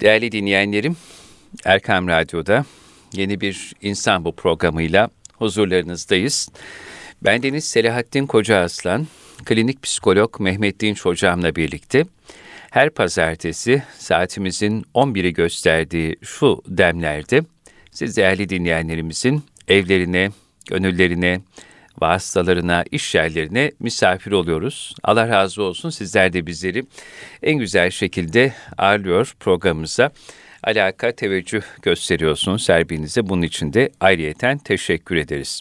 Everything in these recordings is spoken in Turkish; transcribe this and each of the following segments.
Değerli dinleyenlerim, Erkam Radyo'da yeni bir İnsan Bu programıyla huzurlarınızdayız. Ben Deniz Selahattin Koca Aslan, klinik psikolog Mehmet Dinç hocamla birlikte her pazartesi saatimizin 11'i gösterdiği şu demlerde siz değerli dinleyenlerimizin evlerine, gönüllerine, vasıtalarına, iş yerlerine misafir oluyoruz. Allah razı olsun sizler de bizleri en güzel şekilde ağırlıyor programımıza. Alaka, teveccüh gösteriyorsunuz Serbinize. Bunun için de ayrıyeten teşekkür ederiz.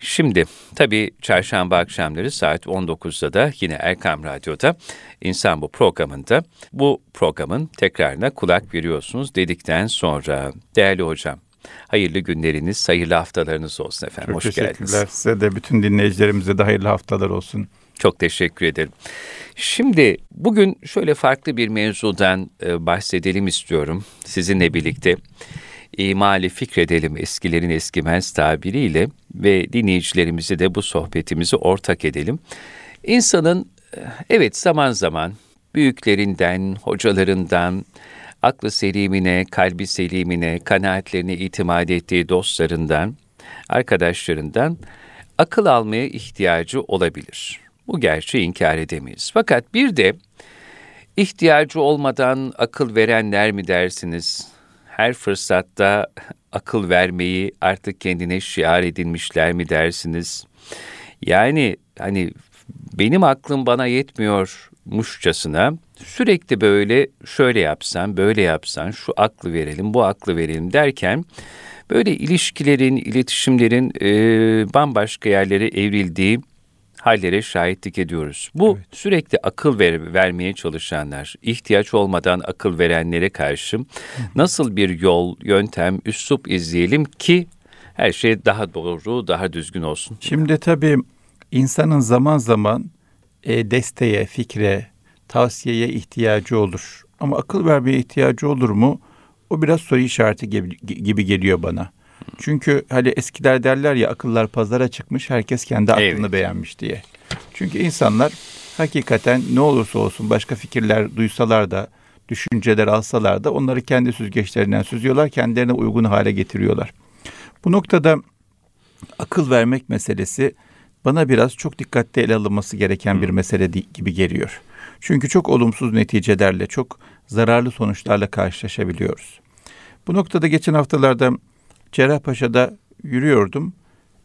Şimdi tabii çarşamba akşamları saat 19'da da yine Erkam Radyo'da İnsan Bu programında bu programın tekrarına kulak veriyorsunuz dedikten sonra değerli hocam Hayırlı günleriniz, hayırlı haftalarınız olsun efendim. Çok Hoş teşekkürler. geldiniz. Size de bütün dinleyicilerimize de hayırlı haftalar olsun. Çok teşekkür ederim. Şimdi bugün şöyle farklı bir mevzudan e, bahsedelim istiyorum sizinle birlikte. İmali fikredelim eskilerin eskimez tabiriyle ve dinleyicilerimizi de bu sohbetimizi ortak edelim. İnsanın e, evet zaman zaman büyüklerinden, hocalarından, aklı selimine, kalbi selimine, kanaatlerine itimat ettiği dostlarından, arkadaşlarından akıl almaya ihtiyacı olabilir. Bu gerçeği inkar edemeyiz. Fakat bir de ihtiyacı olmadan akıl verenler mi dersiniz? Her fırsatta akıl vermeyi artık kendine şiar edinmişler mi dersiniz? Yani hani benim aklım bana yetmiyormuşçasına sürekli böyle şöyle yapsan, böyle yapsan, şu aklı verelim, bu aklı verelim derken böyle ilişkilerin, iletişimlerin e, bambaşka yerlere evrildiği hallere şahitlik ediyoruz. Bu evet. sürekli akıl ver, vermeye çalışanlar, ihtiyaç olmadan akıl verenlere karşı nasıl bir yol, yöntem, üslup izleyelim ki her şey daha doğru, daha düzgün olsun. Şimdi tabii insanın zaman zaman e, desteğe, fikre, tavsiyeye ihtiyacı olur. Ama akıl vermeye ihtiyacı olur mu? O biraz soru işareti gibi, gibi geliyor bana. Çünkü hani eskiler derler ya akıllar pazara çıkmış herkes kendi aklını evet. beğenmiş diye. Çünkü insanlar hakikaten ne olursa olsun başka fikirler duysalar da düşünceler alsalar da onları kendi süzgeçlerinden süzüyorlar, kendilerine uygun hale getiriyorlar. Bu noktada akıl vermek meselesi bana biraz çok dikkatli ele alınması gereken bir mesele gibi geliyor. Çünkü çok olumsuz neticelerle, çok zararlı sonuçlarla karşılaşabiliyoruz. Bu noktada geçen haftalarda Cerrahpaşa'da yürüyordum.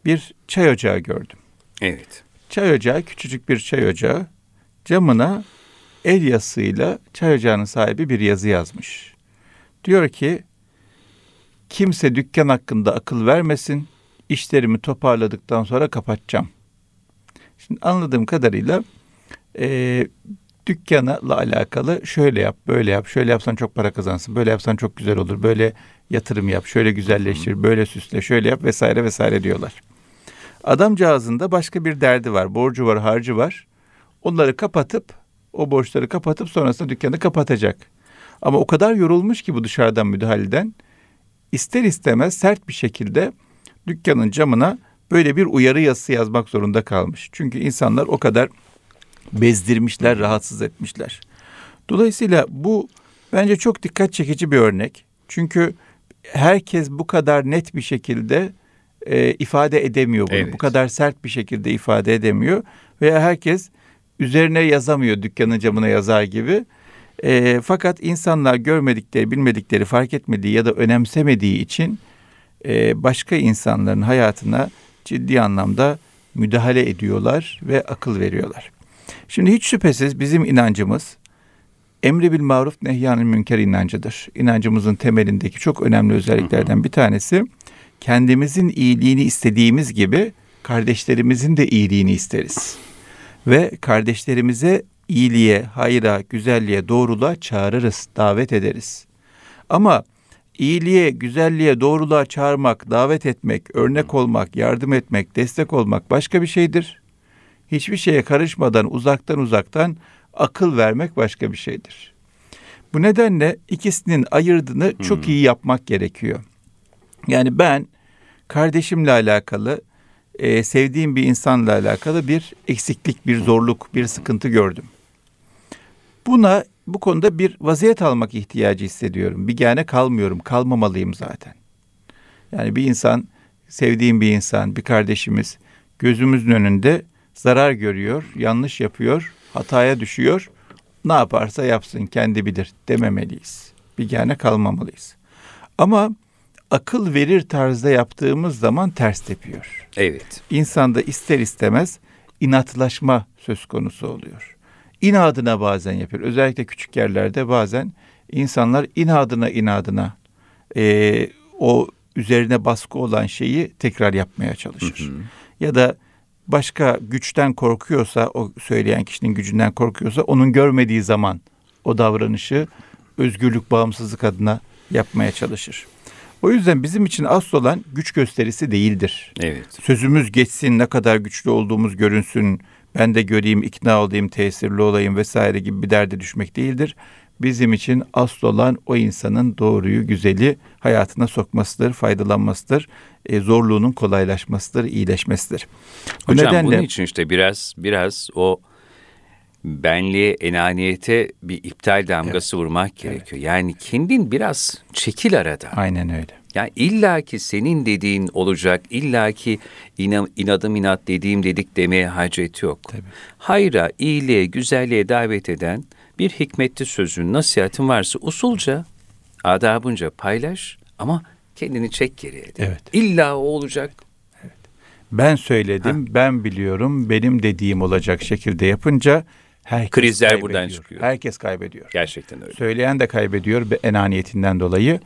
Bir çay ocağı gördüm. Evet. Çay ocağı, küçücük bir çay ocağı. Camına el yazısıyla çay ocağının sahibi bir yazı yazmış. Diyor ki, kimse dükkan hakkında akıl vermesin, işlerimi toparladıktan sonra kapatacağım. Şimdi anladığım kadarıyla e, dükkanla alakalı şöyle yap, böyle yap, şöyle yapsan çok para kazansın, böyle yapsan çok güzel olur, böyle yatırım yap, şöyle güzelleştir, böyle süsle, şöyle yap vesaire vesaire diyorlar. Adamcağızın da başka bir derdi var, borcu var, harcı var. Onları kapatıp, o borçları kapatıp sonrasında dükkanı kapatacak. Ama o kadar yorulmuş ki bu dışarıdan müdahaleden, ister istemez sert bir şekilde dükkanın camına böyle bir uyarı yazısı yazmak zorunda kalmış. Çünkü insanlar o kadar bezdirmişler, rahatsız etmişler. Dolayısıyla bu bence çok dikkat çekici bir örnek. Çünkü herkes bu kadar net bir şekilde e, ifade edemiyor bunu. Evet. Bu kadar sert bir şekilde ifade edemiyor. Veya herkes üzerine yazamıyor dükkanın camına yazar gibi. E, fakat insanlar görmedikleri, bilmedikleri, fark etmediği ya da önemsemediği için e, başka insanların hayatına ciddi anlamda müdahale ediyorlar ve akıl veriyorlar. Şimdi hiç şüphesiz bizim inancımız emri bil maruf nehyanil münker inancıdır. İnancımızın temelindeki çok önemli özelliklerden bir tanesi kendimizin iyiliğini istediğimiz gibi kardeşlerimizin de iyiliğini isteriz. Ve kardeşlerimize iyiliğe, hayra, güzelliğe, doğruluğa çağırırız, davet ederiz. Ama iyiliğe, güzelliğe, doğruluğa çağırmak, davet etmek, örnek olmak, yardım etmek, destek olmak başka bir şeydir hiçbir şeye karışmadan uzaktan uzaktan akıl vermek başka bir şeydir. Bu nedenle ikisinin ayırdığını hmm. çok iyi yapmak gerekiyor. Yani ben kardeşimle alakalı, e, sevdiğim bir insanla alakalı bir eksiklik, bir zorluk, bir sıkıntı gördüm. Buna bu konuda bir vaziyet almak ihtiyacı hissediyorum. Bir gene kalmıyorum, kalmamalıyım zaten. Yani bir insan, sevdiğim bir insan, bir kardeşimiz gözümüzün önünde zarar görüyor, yanlış yapıyor, hataya düşüyor. Ne yaparsa yapsın kendi bilir dememeliyiz. Bir gene kalmamalıyız. Ama akıl verir tarzda yaptığımız zaman ters tepiyor. Evet. İnsanda ister istemez inatlaşma söz konusu oluyor. İnadına bazen yapıyor. Özellikle küçük yerlerde bazen insanlar inadına inadına e, o üzerine baskı olan şeyi tekrar yapmaya çalışır. Hı hı. Ya da başka güçten korkuyorsa, o söyleyen kişinin gücünden korkuyorsa onun görmediği zaman o davranışı özgürlük, bağımsızlık adına yapmaya çalışır. O yüzden bizim için asıl olan güç gösterisi değildir. Evet. Sözümüz geçsin, ne kadar güçlü olduğumuz görünsün, ben de göreyim, ikna olayım, tesirli olayım vesaire gibi bir derde düşmek değildir. Bizim için asıl olan o insanın doğruyu, güzeli hayatına sokmasıdır, faydalanmasıdır. E, zorluğunun kolaylaşmasıdır, iyileşmesidir. Bu Hocam nedenle, bunun için işte biraz biraz o benliğe, enaniyete bir iptal damgası evet. vurmak gerekiyor. Evet. Yani kendin biraz çekil arada. Aynen öyle. Yani illa ki senin dediğin olacak, illa ki inan, inadım inat dediğim dedik demeye hacet yok. Tabii. Hayra, iyiliğe, güzelliğe davet eden bir hikmetli sözün, nasihatin varsa usulca, adabınca paylaş ama kendini çek geriye. Evet. İlla o olacak. Evet. Ben söyledim, ha. ben biliyorum, benim dediğim olacak şekilde yapınca Herkes Krizler kaybediyor. buradan çıkıyor. Herkes kaybediyor. Gerçekten öyle. Söyleyen de kaybediyor enaniyetinden dolayı.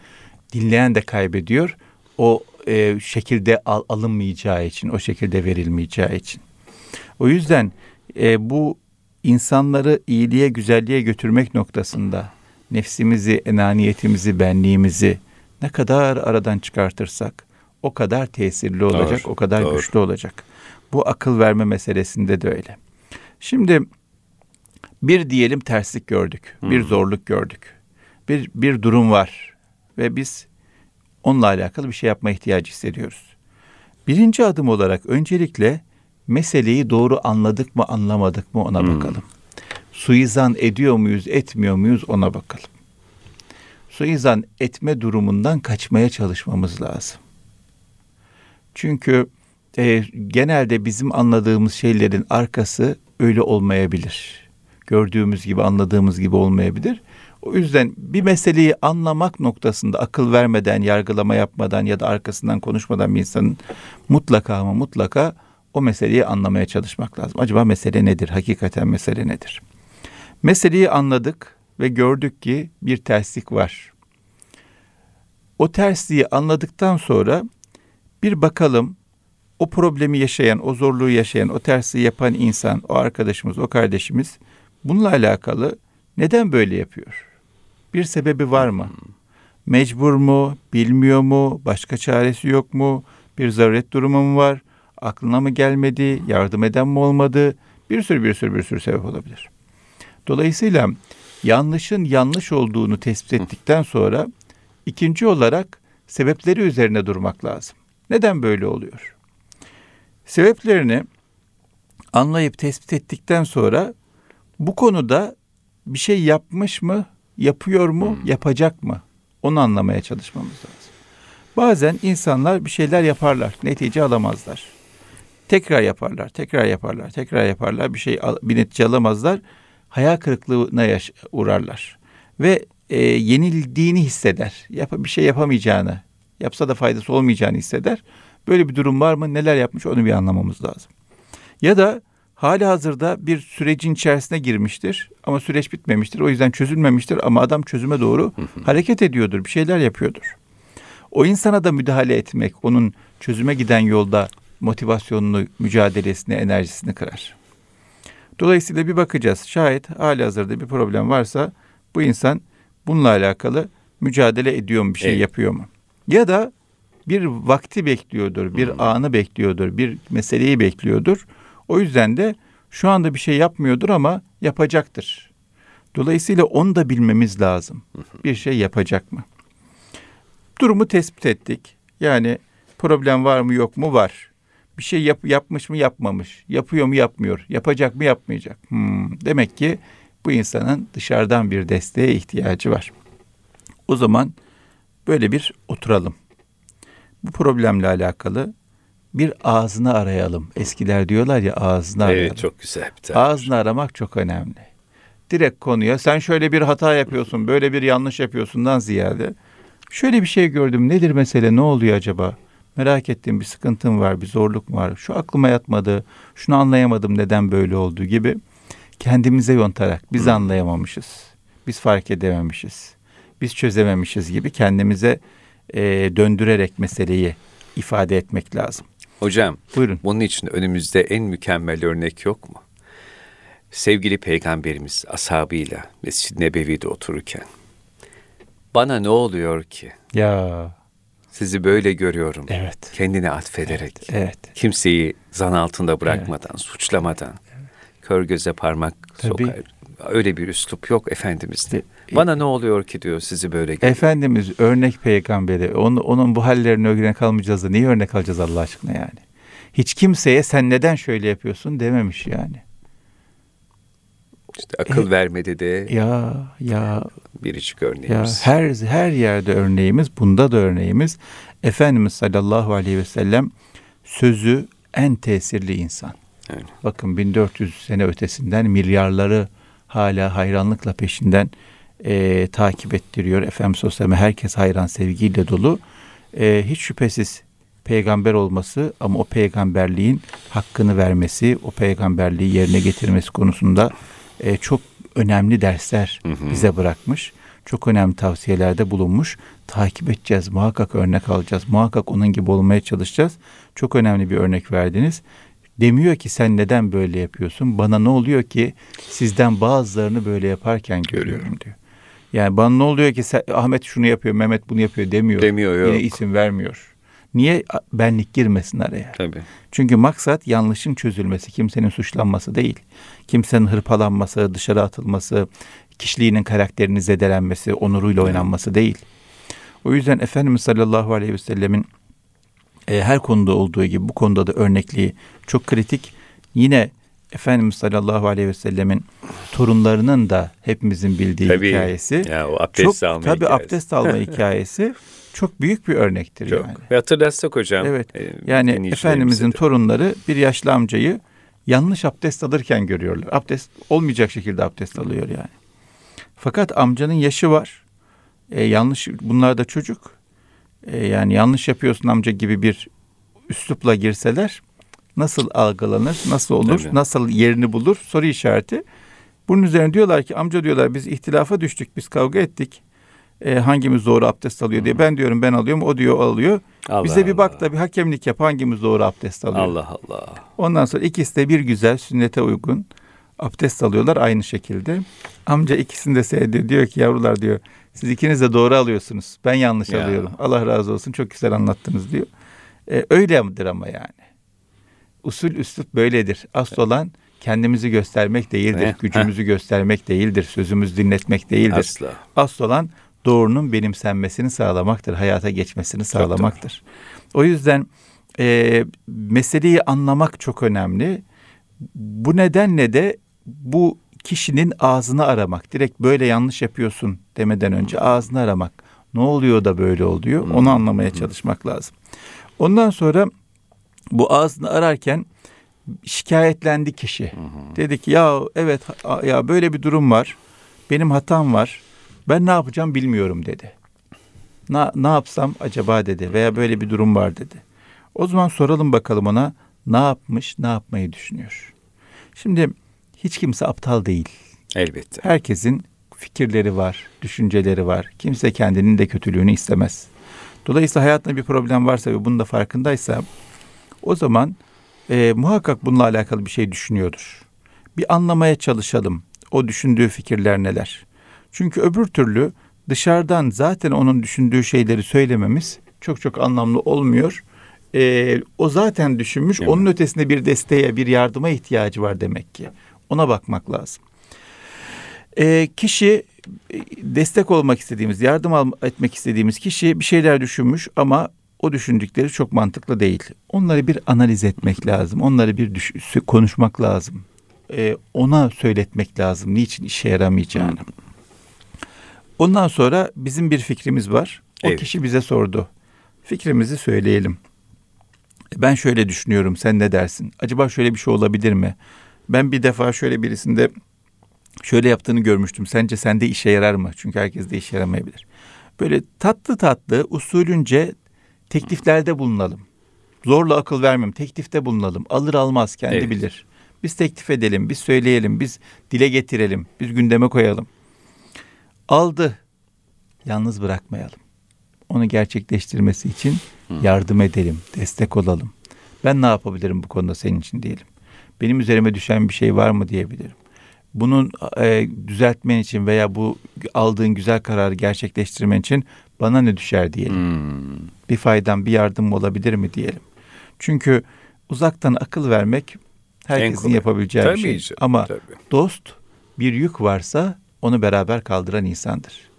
Dinleyen de kaybediyor. O e, şekilde al, alınmayacağı için, o şekilde verilmeyeceği için. O yüzden e, bu insanları iyiliğe, güzelliğe götürmek noktasında nefsimizi, enaniyetimizi, benliğimizi ne kadar aradan çıkartırsak o kadar tesirli olacak, doğru, o kadar doğru. güçlü olacak. Bu akıl verme meselesinde de öyle. Şimdi bir diyelim terslik gördük, hmm. bir zorluk gördük. Bir bir durum var ve biz onunla alakalı bir şey yapma ihtiyacı hissediyoruz. Birinci adım olarak öncelikle meseleyi doğru anladık mı anlamadık mı ona hmm. bakalım. Suizan ediyor muyuz etmiyor muyuz ona bakalım. Suizan etme durumundan kaçmaya çalışmamız lazım. Çünkü e, genelde bizim anladığımız şeylerin arkası öyle olmayabilir gördüğümüz gibi, anladığımız gibi olmayabilir. O yüzden bir meseleyi anlamak noktasında akıl vermeden, yargılama yapmadan ya da arkasından konuşmadan bir insanın mutlaka ama mutlaka o meseleyi anlamaya çalışmak lazım. Acaba mesele nedir? Hakikaten mesele nedir? Meseleyi anladık ve gördük ki bir terslik var. O tersliği anladıktan sonra bir bakalım o problemi yaşayan, o zorluğu yaşayan, o tersliği yapan insan, o arkadaşımız, o kardeşimiz Bununla alakalı neden böyle yapıyor? Bir sebebi var mı? Mecbur mu? Bilmiyor mu? Başka çaresi yok mu? Bir zaruret durumu mu var? Aklına mı gelmedi? Yardım eden mi olmadı? Bir sürü bir sürü bir sürü sebep olabilir. Dolayısıyla yanlışın yanlış olduğunu tespit ettikten sonra ikinci olarak sebepleri üzerine durmak lazım. Neden böyle oluyor? Sebeplerini anlayıp tespit ettikten sonra bu konuda bir şey yapmış mı, yapıyor mu, hmm. yapacak mı? Onu anlamaya çalışmamız lazım. Bazen insanlar bir şeyler yaparlar, netice alamazlar. Tekrar yaparlar, tekrar yaparlar, tekrar yaparlar, bir şey bir netice alamazlar. Hayal kırıklığına yaş- uğrarlar. Ve e, yenildiğini hisseder. Yap bir şey yapamayacağını, yapsa da faydası olmayacağını hisseder. Böyle bir durum var mı? Neler yapmış onu bir anlamamız lazım. Ya da hali hazırda bir sürecin içerisine girmiştir ama süreç bitmemiştir. O yüzden çözülmemiştir ama adam çözüme doğru hareket ediyordur, bir şeyler yapıyordur. O insana da müdahale etmek, onun çözüme giden yolda motivasyonunu, mücadelesini, enerjisini kırar. Dolayısıyla bir bakacağız. Şayet hali hazırda bir problem varsa bu insan bununla alakalı mücadele ediyor mu, bir şey evet. yapıyor mu? Ya da bir vakti bekliyordur, bir hmm. anı bekliyordur, bir meseleyi bekliyordur. O yüzden de şu anda bir şey yapmıyordur ama yapacaktır. Dolayısıyla onu da bilmemiz lazım. Bir şey yapacak mı? Durumu tespit ettik. Yani problem var mı yok mu var. Bir şey yap, yapmış mı yapmamış. Yapıyor mu yapmıyor. Yapacak mı yapmayacak. Hmm, demek ki Bu insanın dışarıdan bir desteğe ihtiyacı var. O zaman böyle bir oturalım. Bu problemle alakalı bir ağzını arayalım. Eskiler diyorlar ya ağzını arayalım. Evet çok güzel bir tabir. Ağzını aramak çok önemli. Direkt konuya sen şöyle bir hata yapıyorsun, böyle bir yanlış yapıyorsundan ziyade şöyle bir şey gördüm. Nedir mesele? Ne oluyor acaba? Merak ettiğim bir sıkıntım var, bir zorluk var. Şu aklıma yatmadı, şunu anlayamadım neden böyle olduğu gibi kendimize yontarak biz anlayamamışız. Biz fark edememişiz. Biz çözememişiz gibi kendimize e, döndürerek meseleyi ifade etmek lazım. Hocam Buyurun. bunun için önümüzde en mükemmel örnek yok mu? Sevgili peygamberimiz ashabıyla Mescid-i Nebevi'de otururken bana ne oluyor ki? Ya Sizi böyle görüyorum. evet. Kendini atfederek. Evet. Kimseyi zan altında bırakmadan, suçlamadan. Kör göze parmak Tabii. sokar. Öyle bir üslup yok Efendimiz'de. E- Bana ne oluyor ki diyor sizi böyle görüyorum. Efendimiz örnek peygamberi. Onun, onun bu hallerini örnek almayacağız da niye örnek alacağız Allah aşkına yani? Hiç kimseye sen neden şöyle yapıyorsun dememiş yani. İşte akıl vermedi de Ya ya biricik ya örneğimiz. her her yerde örneğimiz, bunda da örneğimiz. Efendimiz sallallahu aleyhi ve sellem sözü en tesirli insan. Öyle. Bakın 1400 sene ötesinden milyarları hala hayranlıkla peşinden e, takip ettiriyor. Efendimiz sellem herkes hayran sevgiyle dolu. E, hiç şüphesiz peygamber olması ama o peygamberliğin hakkını vermesi, o peygamberliği yerine getirmesi konusunda e, çok önemli dersler bize bırakmış. Çok önemli tavsiyelerde bulunmuş. Takip edeceğiz, muhakkak örnek alacağız. Muhakkak onun gibi olmaya çalışacağız. Çok önemli bir örnek verdiniz. Demiyor ki sen neden böyle yapıyorsun? Bana ne oluyor ki sizden bazılarını böyle yaparken görüyorum diyor. Yani bana ne oluyor ki sen, Ahmet şunu yapıyor, Mehmet bunu yapıyor demiyor. Demiyor, yok. Yine isim vermiyor. Niye benlik girmesin araya? Tabii. Çünkü maksat yanlışın çözülmesi, kimsenin suçlanması değil. Kimsenin hırpalanması, dışarı atılması, kişiliğinin karakterinin zedelenmesi, onuruyla oynanması değil. O yüzden Efendimiz sallallahu aleyhi ve sellemin e, her konuda olduğu gibi bu konuda da örnekliği çok kritik. Yine Efendimiz sallallahu aleyhi ve sellemin torunlarının da hepimizin bildiği Tabii. hikayesi. Ya o abdest çok, alma tabii hikayesi. abdest alma hikayesi çok büyük bir örnektir Çok. yani. Ve hatırlatsak hocam. Evet. e, Yani Efendimizin torunları bir yaşlı amcayı yanlış abdest alırken görüyorlar. Abdest olmayacak şekilde abdest alıyor yani. Fakat amcanın yaşı var. E, yanlış bunlar da çocuk. E, yani yanlış yapıyorsun amca gibi bir üslupla girseler nasıl algılanır, nasıl olur, Tabii. nasıl yerini bulur soru işareti. Bunun üzerine diyorlar ki amca diyorlar biz ihtilafa düştük, biz kavga ettik. E, hangimiz doğru abdest alıyor diye. Ben diyorum ben alıyorum, o diyor alıyor. Allah Bize bir bak da bir hakemlik yap hangimiz doğru abdest alıyor. Allah Allah. Ondan sonra ikisi de bir güzel sünnete uygun abdest alıyorlar aynı şekilde. Amca ikisini de seyrediyor. Diyor ki yavrular diyor siz ikiniz de doğru alıyorsunuz. Ben yanlış Ya. alıyorum. Allah razı olsun çok güzel anlattınız diyor. E, öyledir ama yani. Usul üslup böyledir. Asıl olan kendimizi göstermek değildir. Eh, Gücümüzü göstermek değildir. Sözümüzü dinletmek değildir. Asla. Asıl olan doğrunun benimsenmesini sağlamaktır. Hayata geçmesini sağlamaktır. O yüzden e, meseleyi anlamak çok önemli. Bu nedenle de bu kişinin ağzını aramak. Direkt böyle yanlış yapıyorsun demeden önce ağzını aramak. Ne oluyor da böyle oluyor? Onu anlamaya çalışmak lazım. Ondan sonra bu ağzını ararken şikayetlendi kişi. Dedi ki ya evet ya böyle bir durum var. Benim hatam var. Ben ne yapacağım bilmiyorum dedi. Ne, ne yapsam acaba dedi veya böyle bir durum var dedi. O zaman soralım bakalım ona ne yapmış, ne yapmayı düşünüyor. Şimdi hiç kimse aptal değil. Elbette. Herkesin fikirleri var, düşünceleri var. Kimse kendinin de kötülüğünü istemez. Dolayısıyla hayatında bir problem varsa ve bunun da farkındaysa o zaman e, muhakkak bununla alakalı bir şey düşünüyordur. Bir anlamaya çalışalım. O düşündüğü fikirler neler? Çünkü öbür türlü dışarıdan zaten onun düşündüğü şeyleri söylememiz çok çok anlamlı olmuyor. E, o zaten düşünmüş. Değil mi? onun ötesinde bir desteğe, bir yardıma ihtiyacı var demek ki. Ona bakmak lazım. E, kişi destek olmak istediğimiz, yardım al- etmek istediğimiz kişi bir şeyler düşünmüş ama o düşündükleri çok mantıklı değil. Onları bir analiz etmek lazım. Onları bir düş- konuşmak lazım. e, ona söyletmek lazım. Niçin işe yaramayacağını. Ondan sonra bizim bir fikrimiz var. O Evet. kişi bize sordu. Fikrimizi söyleyelim. Ben şöyle düşünüyorum. Sen ne dersin? Acaba şöyle bir şey olabilir mi? Ben bir defa şöyle birisinde şöyle yaptığını görmüştüm. Sence sende işe yarar mı? Çünkü herkes de işe yaramayabilir. Böyle tatlı tatlı usulünce tekliflerde bulunalım. Zorla akıl vermem. Teklifte bulunalım. Alır almaz kendi Evet. bilir. Biz teklif edelim, biz söyleyelim, biz dile getirelim, biz gündeme koyalım. Aldı. Yalnız bırakmayalım. Onu gerçekleştirmesi için yardım edelim, destek olalım. Ben ne yapabilirim bu konuda senin için diyelim. Benim üzerime düşen bir şey var mı diyebilirim. Bunun e, düzeltmen için veya bu aldığın güzel kararı gerçekleştirmen için bana ne düşer diyelim. Hmm. Bir faydam, bir yardım olabilir mi diyelim. Çünkü uzaktan akıl vermek herkesin yapabileceği Tabii bir şey. canım, Ama tabii. dost bir yük varsa onu beraber kaldıran insandır.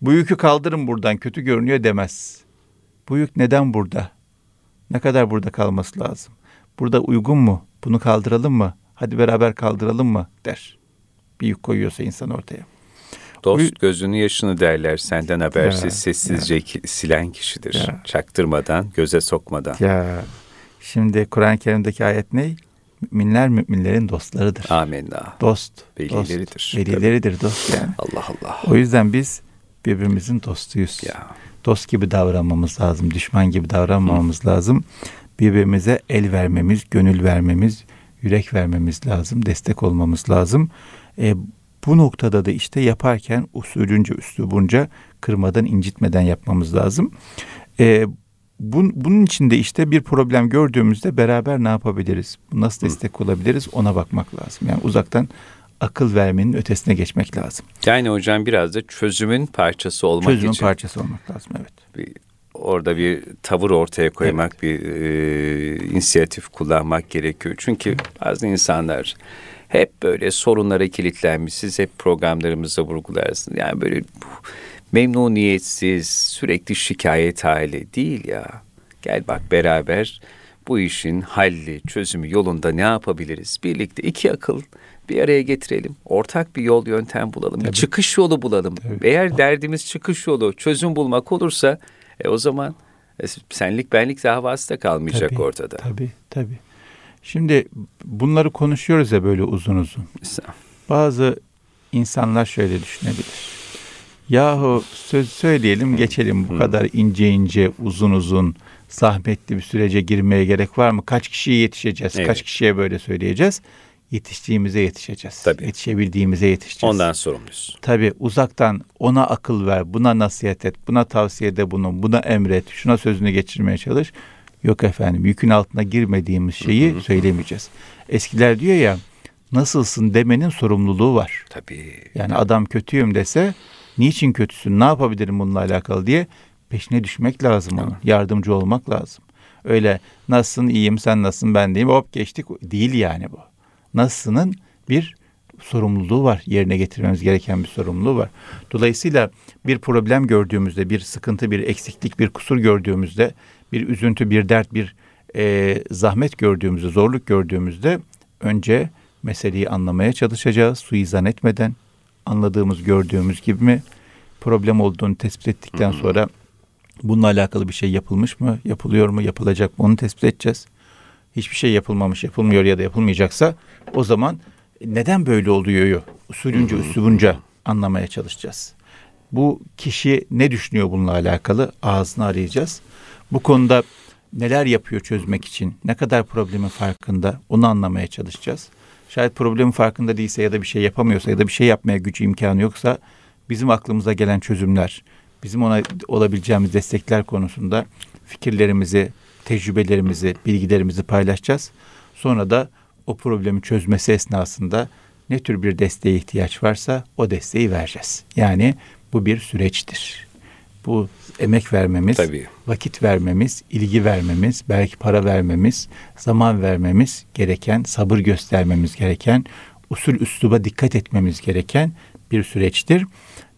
Bu yükü kaldırın buradan kötü görünüyor demez. Bu yük neden burada? Ne kadar burada kalması lazım? Burada uygun mu? Bunu kaldıralım mı? Hadi beraber kaldıralım mı? der. Bir yük koyuyorsa insan ortaya. Dost gözünün yaşını derler senden habersiz Ya, sessizce ki- silen kişidir. Ya. Çaktırmadan, göze sokmadan. Ya şimdi Kur'an-ı Kerim'deki ayet ne? Müminler müminlerin dostlarıdır. Amenna. Dost. Velileridir. Dost. Velileridir dost yani. Allah Allah. O yüzden biz birbirimizin dostuyuz. Ya. Dost gibi davranmamız lazım. Düşman gibi davranmamamız lazım. Birbirimize el vermemiz, gönül vermemiz, yürek vermemiz lazım. Destek olmamız lazım. E, bu noktada da işte yaparken usulünce, üslubunca kırmadan, incitmeden yapmamız lazım. E, bun, bunun için de işte bir problem gördüğümüzde beraber ne yapabiliriz? Nasıl destek olabiliriz? Ona bakmak lazım. Yani uzaktan akıl vermenin ötesine geçmek lazım. Yani hocam biraz da çözümün parçası olmak Çözümün için parçası olmak lazım. Evet. bir, orada bir tavır ortaya koymak, bir e, inisiyatif kullanmak gerekiyor. Çünkü bazı insanlar hep böyle sorunlara kilitlenmiş. Siz hep programlarımızda vurgularsınız. Yani böyle memnuniyetsiz, sürekli şikayet hali değil ya. Gel bak beraber bu işin halli, çözümü yolunda ne yapabiliriz? Birlikte iki akıl bir araya getirelim. Ortak bir yol yöntem bulalım. Bir Tabii. çıkış yolu bulalım. Tabii. Eğer derdimiz çıkış yolu, çözüm bulmak olursa e, o zaman e, senlik benlik davası da kalmayacak Tabii, ortada. Tabii tabii. Şimdi bunları konuşuyoruz ya böyle uzun uzun. Bazı insanlar şöyle düşünebilir. Yahu söz söyleyelim geçelim bu kadar ince ince uzun uzun zahmetli bir sürece girmeye gerek var mı? Kaç kişiye yetişeceğiz? Evet. Kaç kişiye böyle söyleyeceğiz? Yetiştiğimize yetişeceğiz. Tabii. Yetişebildiğimize yetişeceğiz. Ondan sorumluyuz. Tabii uzaktan ona akıl ver, buna nasihat et, buna tavsiyede bulun, buna emret, şuna sözünü geçirmeye çalış. Yok efendim yükün altına girmediğimiz şeyi söylemeyeceğiz. Eskiler diyor ya nasılsın demenin sorumluluğu var. Tabii. Yani adam kötüyüm dese niçin kötüsün, ne yapabilirim bununla alakalı diye peşine düşmek lazım onun. Yardımcı olmak lazım. Öyle nasılsın, iyiyim, sen nasılsın, ben deyim hop geçtik. Değil yani bu. Nasılsının bir sorumluluğu var. Yerine getirmemiz gereken bir sorumluluğu var. Dolayısıyla bir problem gördüğümüzde, bir sıkıntı, bir eksiklik, bir kusur gördüğümüzde, bir üzüntü, bir dert, bir e, zahmet gördüğümüzde, zorluk gördüğümüzde önce meseleyi anlamaya çalışacağız. Suizan etmeden anladığımız, gördüğümüz gibi mi problem olduğunu tespit ettikten sonra bununla alakalı bir şey yapılmış mı, yapılıyor mu, yapılacak mı onu tespit edeceğiz. Hiçbir şey yapılmamış, yapılmıyor ya da yapılmayacaksa o zaman neden böyle oluyor usulünce, üslubunca anlamaya çalışacağız. Bu kişi ne düşünüyor bununla alakalı ağzını arayacağız. Bu konuda neler yapıyor çözmek için, ne kadar problemin farkında onu anlamaya çalışacağız. Şayet problemin farkında değilse ya da bir şey yapamıyorsa ya da bir şey yapmaya gücü imkanı yoksa bizim aklımıza gelen çözümler, bizim ona olabileceğimiz destekler konusunda fikirlerimizi, tecrübelerimizi, bilgilerimizi paylaşacağız. Sonra da o problemi çözmesi esnasında ne tür bir desteğe ihtiyaç varsa o desteği vereceğiz. Yani bu bir süreçtir. Bu emek vermemiz, Tabii. vakit vermemiz, ilgi vermemiz, belki para vermemiz, zaman vermemiz gereken, sabır göstermemiz gereken, usul üsluba dikkat etmemiz gereken bir süreçtir.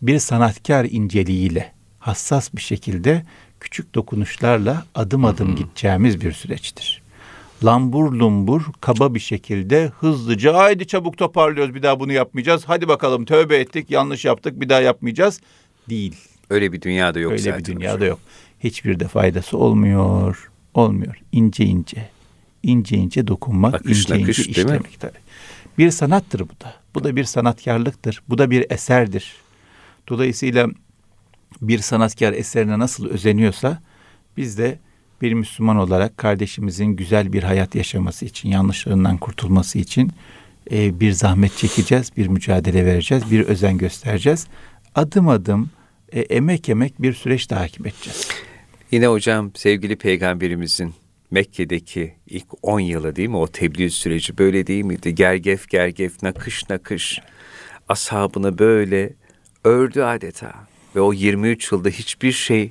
Bir sanatkar inceliğiyle, hassas bir şekilde küçük dokunuşlarla adım adım gideceğimiz bir süreçtir. lambur lumbur kaba bir şekilde hızlıca haydi çabuk toparlıyoruz bir daha bunu yapmayacağız. Hadi bakalım tövbe ettik yanlış yaptık bir daha yapmayacağız değil. Öyle bir dünyada yok Öyle zaten. bir dünyada yok. Hiçbir de faydası olmuyor. Olmuyor. İnce ince. ince ince dokunmak, Akış ince nakış, ince işlemek tabii. Bir sanattır bu da. Bu da bir sanatkarlıktır. Bu da bir eserdir. Dolayısıyla bir sanatkar eserine nasıl özeniyorsa biz de bir Müslüman olarak kardeşimizin güzel bir hayat yaşaması için, yanlışlarından kurtulması için e, bir zahmet çekeceğiz, bir mücadele vereceğiz, bir özen göstereceğiz. Adım adım, e, emek emek bir süreç takip edeceğiz. Yine hocam sevgili peygamberimizin Mekke'deki ilk 10 yılı değil mi o tebliğ süreci böyle değil miydi? Gergef gergef nakış nakış ashabını böyle ördü adeta. Ve o 23 yılda hiçbir şey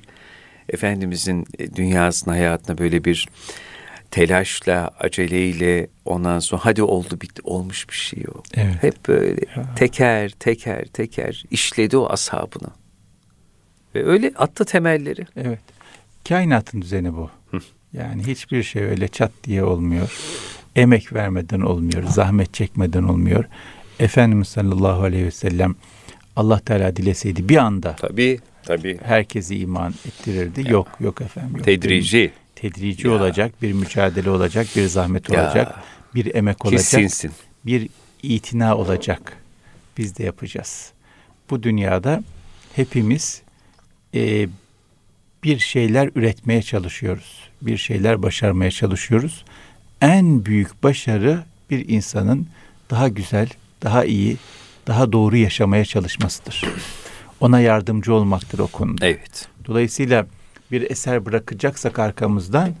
Efendimizin e, dünyasına hayatına böyle bir telaşla, aceleyle ondan sonra hadi oldu bitti olmuş bir şey yok. Evet. Hep böyle teker teker teker işledi o ashabını. Ve öyle attı temelleri. Evet. Kainatın düzeni bu. Yani hiçbir şey öyle çat diye olmuyor. Emek vermeden olmuyor. Zahmet çekmeden olmuyor. Efendimiz sallallahu aleyhi ve sellem Allah Teala dileseydi bir anda Tabii tabii. herkesi iman ettirirdi. Yok yok efendim. Yok. Tedrici. Tedrici Ya. olacak, bir mücadele olacak, bir zahmet Ya. olacak, bir emek olacak, Kesinsin. bir itina olacak. Biz de yapacağız. Bu dünyada hepimiz e, bir şeyler üretmeye çalışıyoruz. Bir şeyler başarmaya çalışıyoruz. En büyük başarı bir insanın daha güzel, daha iyi, daha doğru yaşamaya çalışmasıdır. Ona yardımcı olmaktır o konuda. Evet. Dolayısıyla bir eser bırakacaksak arkamızdan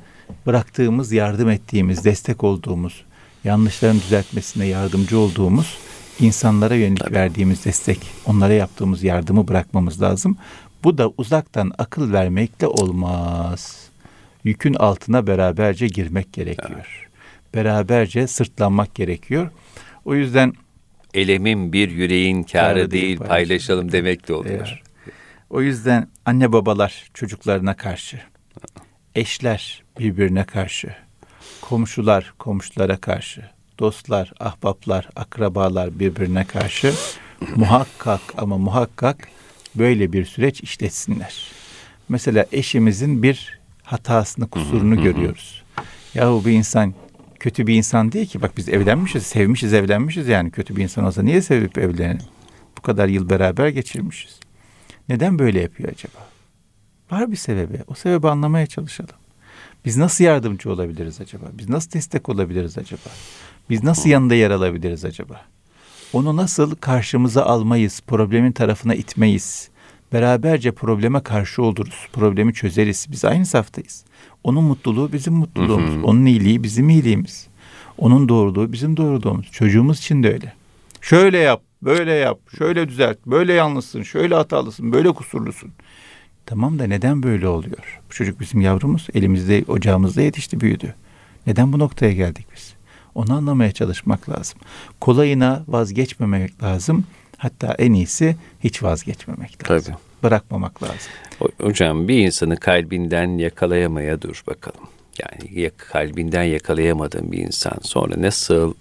bıraktığımız, yardım ettiğimiz, destek olduğumuz, yanlışların düzeltmesine yardımcı olduğumuz insanlara yönelik verdiğimiz destek, onlara yaptığımız yardımı bırakmamız lazım. Bu da uzaktan akıl vermekle olmaz. Yükün altına beraberce girmek gerekiyor. Beraberce sırtlanmak gerekiyor. O yüzden Elemin bir yüreğin kârı Kârı değil, değil paylaşalım. paylaşalım demek de oluyor. Evet. O yüzden anne babalar çocuklarına karşı, eşler birbirine karşı, komşular komşulara karşı, dostlar, ahbaplar, akrabalar birbirine karşı muhakkak ama muhakkak böyle bir süreç işletsinler. Mesela eşimizin bir hatasını, kusurunu görüyoruz. Yahu bir insan kötü bir insan değil ki. Bak biz evlenmişiz, sevmişiz, evlenmişiz yani. Kötü bir insan olsa niye sevip evlenelim? Bu kadar yıl beraber geçirmişiz. Neden böyle yapıyor acaba? Var bir sebebi. O sebebi anlamaya çalışalım. Biz nasıl yardımcı olabiliriz acaba? Biz nasıl destek olabiliriz acaba? Biz nasıl yanında yer alabiliriz acaba? Onu nasıl karşımıza almayız, problemin tarafına itmeyiz? Beraberce probleme karşı oluruz, problemi çözeriz. Biz aynı saftayız. Onun mutluluğu bizim mutluluğumuz, onun iyiliği bizim iyiliğimiz. Onun doğruluğu bizim doğruluğumuz. Çocuğumuz için de öyle. Şöyle yap, böyle yap, şöyle düzelt, böyle yanlışsın, şöyle hatalısın, böyle kusurlusun. Tamam da neden böyle oluyor? Bu çocuk bizim yavrumuz, elimizde, ocağımızda yetişti, büyüdü. Neden bu noktaya geldik biz? Onu anlamaya çalışmak lazım. Kolayına vazgeçmemek lazım. Hatta en iyisi hiç vazgeçmemek lazım. Tabii. Bırakmamak lazım. Hocam bir insanı kalbinden yakalayamaya dur bakalım. Yani kalbinden yakalayamadığın bir insan sonra nasıl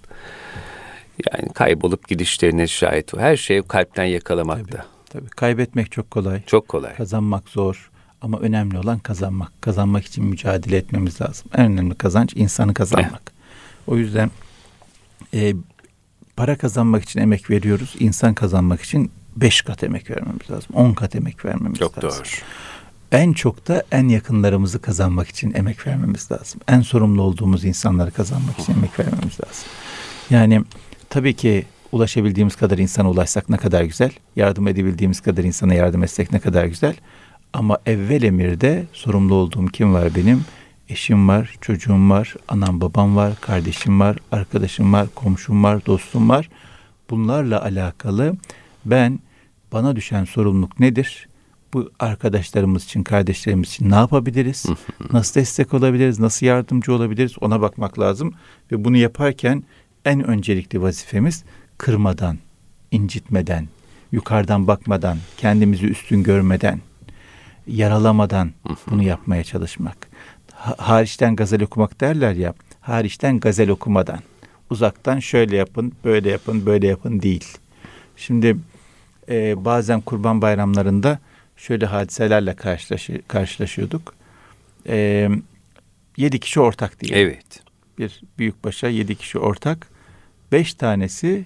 yani kaybolup gidişlerine şahit o. Her şey kalpten yakalamakta. Tabii kaybetmek çok kolay. Çok kolay. Kazanmak zor. Ama önemli olan kazanmak. Kazanmak için mücadele etmemiz lazım. En önemli kazanç insanı kazanmak. O yüzden e, para kazanmak için emek veriyoruz. İnsan kazanmak için beş kat emek vermemiz lazım. On kat emek vermemiz Çok lazım. doğru. En çok da en yakınlarımızı kazanmak için emek vermemiz lazım. En sorumlu olduğumuz insanları kazanmak için emek vermemiz lazım. Yani tabii ki ulaşabildiğimiz kadar insana ulaşsak ne kadar güzel. Yardım edebildiğimiz kadar insana yardım etsek ne kadar güzel. Ama evvel emirde sorumlu olduğum kim var benim? Eşim var, çocuğum var, anam babam var, kardeşim var, arkadaşım var, komşum var, dostum var. Bunlarla alakalı ben bana düşen sorumluluk nedir? Bu arkadaşlarımız için, kardeşlerimiz için ne yapabiliriz? Nasıl destek olabiliriz? Nasıl yardımcı olabiliriz? Ona bakmak lazım. Ve bunu yaparken en öncelikli vazifemiz kırmadan, incitmeden, yukarıdan bakmadan, kendimizi üstün görmeden, yaralamadan bunu yapmaya çalışmak. Ha- hariçten gazel okumak derler ya, hariçten gazel okumadan. Uzaktan şöyle yapın, böyle yapın, böyle yapın değil. Şimdi e, bazen kurban bayramlarında şöyle hadiselerle karşılaşı, karşılaşıyorduk. E, yedi kişi ortak diye. Evet. Bir büyükbaşa yedi kişi ortak. Beş tanesi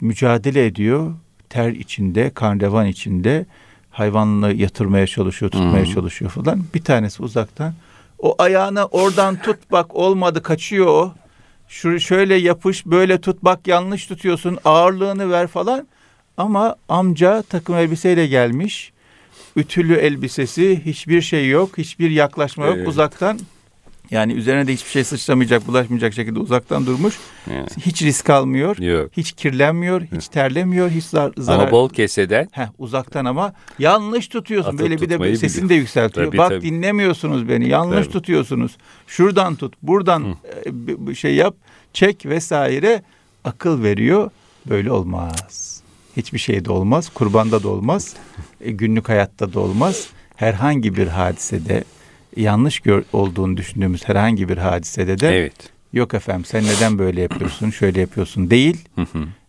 mücadele ediyor. Ter içinde, karnevan içinde hayvanını yatırmaya çalışıyor, tutmaya hmm. çalışıyor falan. Bir tanesi uzaktan o ayağını oradan tut bak olmadı kaçıyor o. Şu şöyle yapış, böyle tut bak yanlış tutuyorsun. Ağırlığını ver falan. Ama amca takım elbiseyle gelmiş. Ütülü elbisesi, hiçbir şey yok, hiçbir yaklaşma yok. Evet. Uzaktan yani üzerine de hiçbir şey sıçramayacak, bulaşmayacak şekilde uzaktan durmuş. Yani. Hiç risk almıyor. Yok. Hiç kirlenmiyor, hiç terlemiyor, hiç zar zarar. Ama bol keseden. Heh, uzaktan ama yanlış tutuyorsun. Atıp Böyle bir de sesini biliyor. de yükseltiyor. Tabii, Bak tabii. dinlemiyorsunuz beni. Yanlış tabii. tutuyorsunuz. Şuradan tut, buradan Hı. E, şey yap, çek vesaire akıl veriyor. Böyle olmaz. Hiçbir şeyde olmaz. Kurbanda da olmaz. E, günlük hayatta da olmaz. Herhangi bir hadisede yanlış gör, olduğunu düşündüğümüz herhangi bir hadisede de evet. yok efendim sen neden böyle yapıyorsun, şöyle yapıyorsun değil.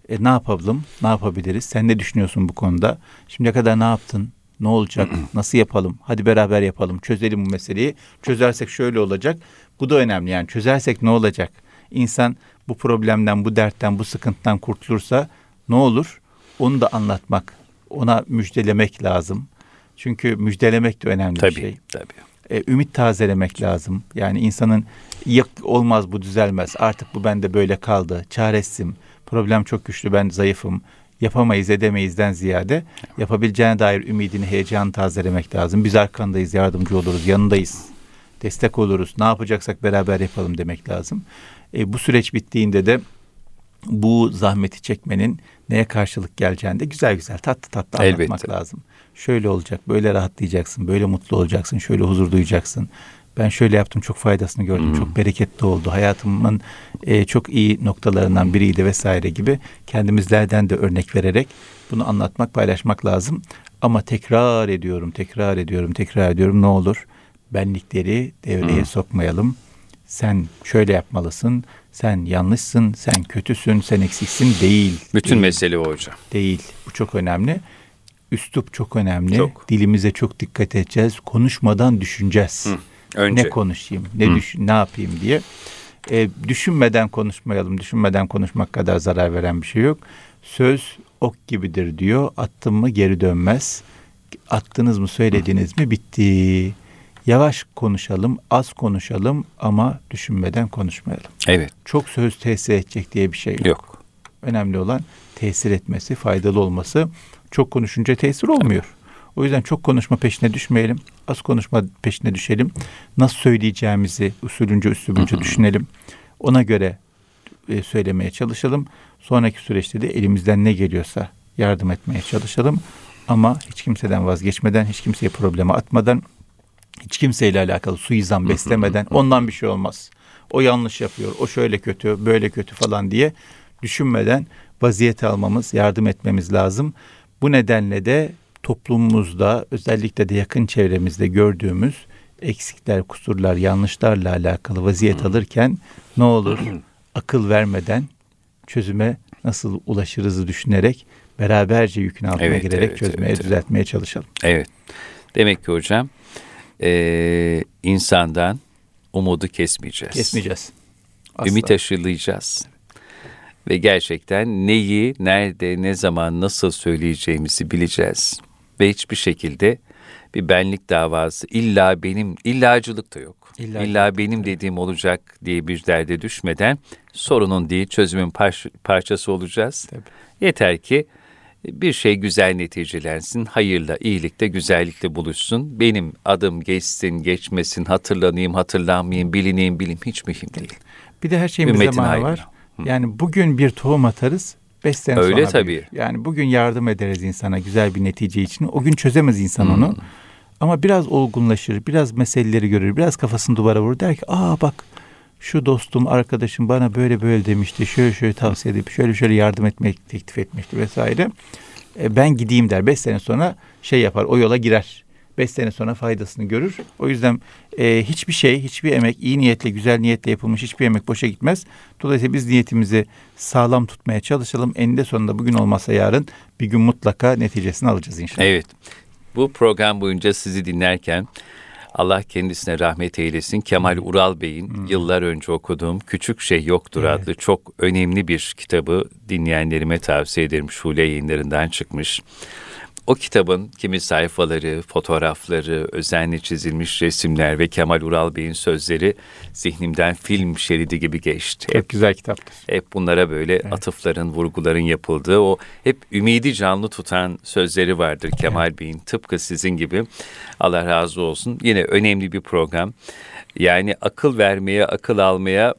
e, ne yapalım, ne yapabiliriz? Sen ne düşünüyorsun bu konuda? Şimdiye kadar ne yaptın? Ne olacak? Nasıl yapalım? Hadi beraber yapalım. Çözelim bu meseleyi. Çözersek şöyle olacak. Bu da önemli yani. Çözersek ne olacak? İnsan bu problemden, bu dertten, bu sıkıntıdan kurtulursa ne olur? Onu da anlatmak, ona müjdelemek lazım. Çünkü müjdelemek de önemli tabii, bir şey. Tabii e, ümit tazelemek lazım. Yani insanın yok olmaz bu düzelmez artık bu bende böyle kaldı çaresizim problem çok güçlü ben zayıfım yapamayız edemeyizden ziyade yapabileceğine dair ümidini heyecanı tazelemek lazım. Biz arkandayız yardımcı oluruz yanındayız destek oluruz ne yapacaksak beraber yapalım demek lazım. E, bu süreç bittiğinde de bu zahmeti çekmenin neye karşılık geleceğini de güzel güzel tatlı tatlı anlatmak Elbette. lazım şöyle olacak, böyle rahatlayacaksın, böyle mutlu olacaksın, şöyle huzur duyacaksın. Ben şöyle yaptım, çok faydasını gördüm, hmm. çok bereketli oldu. Hayatımın e, çok iyi noktalarından biriydi vesaire gibi kendimizlerden de örnek vererek bunu anlatmak, paylaşmak lazım. Ama tekrar ediyorum, tekrar ediyorum, tekrar ediyorum. Ne olur benlikleri devreye hmm. sokmayalım. Sen şöyle yapmalısın, sen yanlışsın, sen kötüsün, sen eksiksin değil. Bütün değil. mesele o hocam. Değil. Bu çok önemli üslup çok önemli. Çok. Dilimize çok dikkat edeceğiz. Konuşmadan düşüneceğiz. Hı. Önce. Ne konuşayım, ne Hı. düşün, ne yapayım diye. E, düşünmeden konuşmayalım. Düşünmeden konuşmak kadar zarar veren bir şey yok. Söz ok gibidir diyor. Attın mı geri dönmez. Attınız mı söylediniz mi bitti. Yavaş konuşalım, az konuşalım ama düşünmeden konuşmayalım. Evet. Çok söz tesir edecek diye bir şey yok. Yok. Önemli olan tesir etmesi, faydalı olması. Çok konuşunca tesir olmuyor. O yüzden çok konuşma peşine düşmeyelim. Az konuşma peşine düşelim. Nasıl söyleyeceğimizi usulünce üslubunca düşünelim. Ona göre e, söylemeye çalışalım. Sonraki süreçte de elimizden ne geliyorsa yardım etmeye çalışalım. Ama hiç kimseden vazgeçmeden, hiç kimseye probleme atmadan, hiç kimseyle alakalı suizan beslemeden ondan bir şey olmaz. O yanlış yapıyor, o şöyle kötü, böyle kötü falan diye düşünmeden vaziyet almamız, yardım etmemiz lazım. Bu nedenle de toplumumuzda özellikle de yakın çevremizde gördüğümüz eksikler, kusurlar, yanlışlarla alakalı vaziyet alırken ne olur akıl vermeden çözüme nasıl ulaşırızı düşünerek beraberce yükün altına evet, girerek evet, çözmeye, evet, düzeltmeye çalışalım. Evet. Demek ki hocam e, insandan umudu kesmeyeceğiz. Kesmeyeceğiz. Asla. Ümit aşılayacağız ve gerçekten neyi, nerede, ne zaman, nasıl söyleyeceğimizi bileceğiz. Ve hiçbir şekilde bir benlik davası illa benim, illacılık da yok. İlla, illa benim dediğim olacak diye bir derde düşmeden sorunun değil çözümün par- parçası olacağız. Tabii. Yeter ki bir şey güzel neticelensin, hayırla, iyilikte, güzellikte buluşsun. Benim adım geçsin, geçmesin, hatırlanayım, hatırlanmayayım, bilineyim, bilim hiç mühim değil. Bir de her şeyin bir zamanı var. Yani bugün bir tohum atarız, beş sene Öyle sonra tabii. Büyür. Yani bugün yardım ederiz insana güzel bir netice için. O gün çözemez insan hmm. onu. Ama biraz olgunlaşır, biraz meseleleri görür, biraz kafasını duvara vurur. Der ki aa bak şu dostum, arkadaşım bana böyle böyle demişti. Şöyle şöyle tavsiye edip şöyle şöyle yardım etmek teklif etmişti vesaire. E, ben gideyim der. Beş sene sonra şey yapar, o yola girer. 5 sene sonra faydasını görür. O yüzden e, hiçbir şey, hiçbir emek iyi niyetle, güzel niyetle yapılmış hiçbir emek boşa gitmez. Dolayısıyla biz niyetimizi sağlam tutmaya çalışalım. Eninde sonunda bugün olmasa yarın bir gün mutlaka neticesini alacağız inşallah. Evet. Bu program boyunca sizi dinlerken Allah kendisine rahmet eylesin. Kemal Ural Bey'in hmm. yıllar önce okuduğum Küçük Şey Yoktur evet. adlı çok önemli bir kitabı dinleyenlerime tavsiye ederim. Şule yayınlarından çıkmış. O kitabın kimi sayfaları, fotoğrafları, özenle çizilmiş resimler ve Kemal Ural Bey'in sözleri zihnimden film şeridi gibi geçti. Çok hep, güzel kitaptır. Hep bunlara böyle evet. atıfların, vurguların yapıldığı o hep ümidi canlı tutan sözleri vardır Kemal evet. Bey'in. Tıpkı sizin gibi. Allah razı olsun. Yine önemli bir program. Yani akıl vermeye, akıl almaya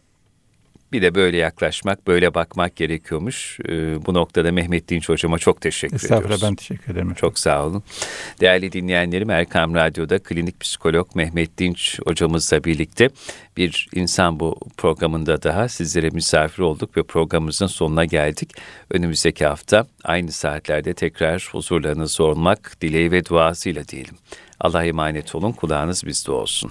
bir de böyle yaklaşmak, böyle bakmak gerekiyormuş. Ee, bu noktada Mehmet Dinç hocama çok teşekkür Estağfurullah, ediyoruz. Estağfurullah ben teşekkür ederim. Çok sağ olun. Değerli dinleyenlerim Erkam Radyo'da klinik psikolog Mehmet Dinç hocamızla birlikte bir insan bu programında daha sizlere misafir olduk ve programımızın sonuna geldik. Önümüzdeki hafta aynı saatlerde tekrar huzurlarınızda olmak dileği ve duasıyla diyelim. Allah'a emanet olun, kulağınız bizde olsun.